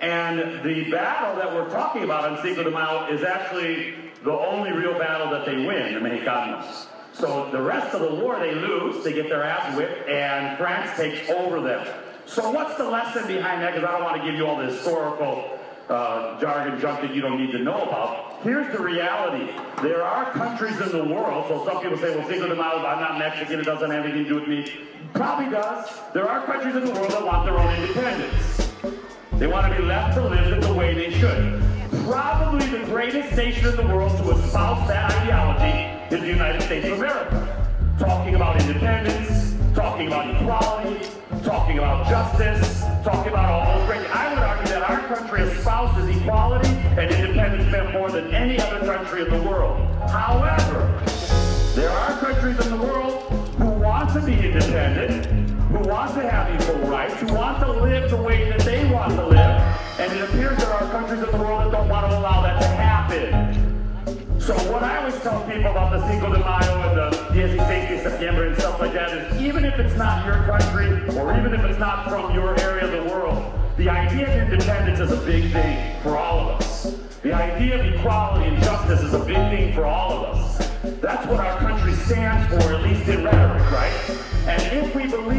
And the battle that we're talking about on Cinco de Mayo is actually the only real battle that they win, the Mexicanos. So the rest of the war they lose, they get their ass whipped, and France takes over them. So what's the lesson behind that? Because I don't want to give you all the historical uh, jargon junk that you don't need to know about. Here's the reality. There are countries in the world, so some people say, well, Cinco de Mayo, I'm not Mexican, it doesn't have anything to do with me. Probably does. There are countries in the world that want their own independence. They want to be left to live it the way they should. Probably the greatest nation in the world to espouse that ideology is the United States of America. Talking about independence, talking about equality, talking about justice, talking about all those great. I would argue that our country espouses equality and independence more than any other country in the world. However, there are countries in the world who want to be independent, want to have equal rights, who want to live the way that they want to live, and it appears there are countries in the world that don't want to allow that to happen. So what I always tell people about the Cinco de Mayo and the Día de September and stuff like that is even if it's not your country or even if it's not from your area of the world, the idea of independence is a big thing for all of us. The idea of equality and justice is a big thing for all of us. That's what our country stands for, at least in rhetoric, right? And if we believe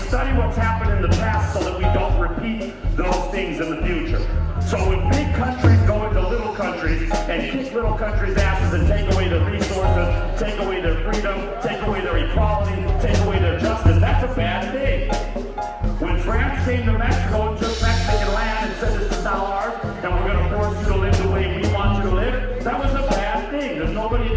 study what's happened in the past so that we don't repeat those things in the future. So when big countries go into little countries and kick little countries' asses and take away their resources, take away their freedom, take away their equality, take away their justice, that's a bad thing. When France came to Mexico and took Mexican land and said this is now ours, and we're going to force you to live the way we want you to live, that was a bad thing. There's nobody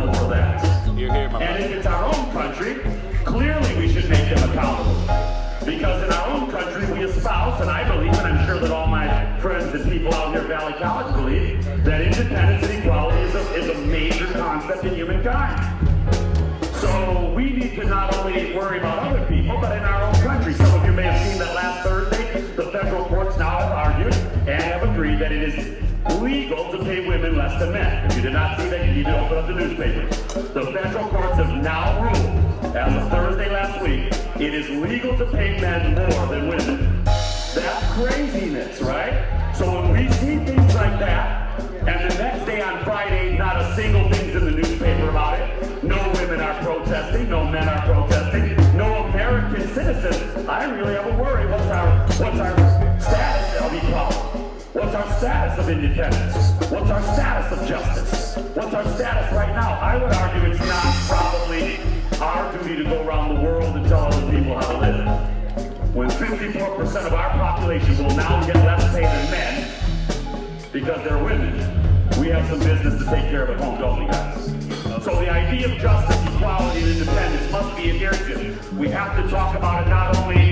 accountable for that. And if it's our own country, clearly we should make them accountable. Because in our own country, we espouse, and I believe, and I'm sure that all my friends and people out here at Valley College believe, that independence and equality is a, is a major concept in humankind. So we need to not only worry about other people, but in our own is legal to pay women less than men. If you did not see that, you need to open up the newspapers. The federal courts have now ruled, as of Thursday last week, it is legal to pay men more than women. That's craziness, right? So when we see things like that, and the next day on Friday, not a single thing's in the newspaper about it. No women are protesting, no men are protesting, no American citizens. I really have a worry. What's our what's our independence? What's our status of justice? What's our status right now? I would argue it's not probably our duty to go around the world and tell other people how to live. When 54% of our population will now get less pay than men because they're women, we have some business to take care of at home, don't we, guys? So the idea of justice, equality, and independence must be adhered to. We have to talk about it not only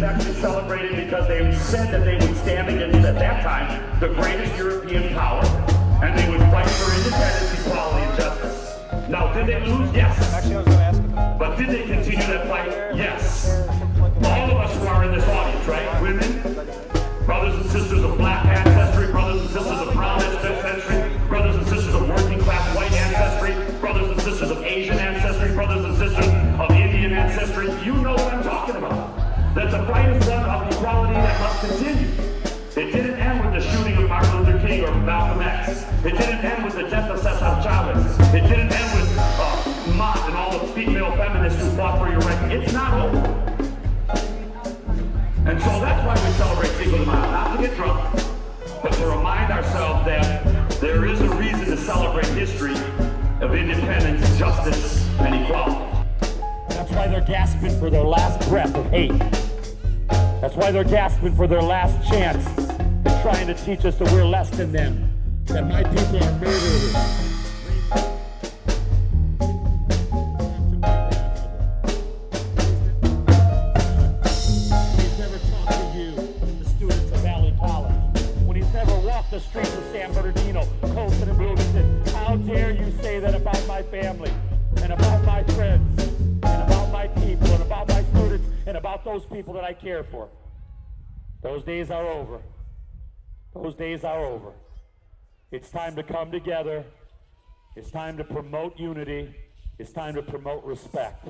It's actually celebrated because they said that they would stand against, at that time, the greatest European power, and they would fight for independence, equality, and justice. Now, did they lose? Yes. Actually, I was going to ask about But did they continue that fight? Yes. Malcolm X. It didn't end with the death of Cesar Chavez. It didn't end with uh, Mott and all the female feminists who fought for your right. It's not over. And so that's why we celebrate Cinco de Mayo, not to get drunk, but to remind ourselves that there is a reason to celebrate history of independence, justice, and equality. That's why they're gasping for their last breath of hate. That's why they're gasping for their last chance trying to teach us that we're less than them, that my people are murderers. the streets of San Bernardino, and Bloomington. How dare you say that about my family and about my friends and about my people and about my students and about those people that I care for. Those days are over. Those days are over. It's time to come together. It's time to promote unity. It's time to promote respect.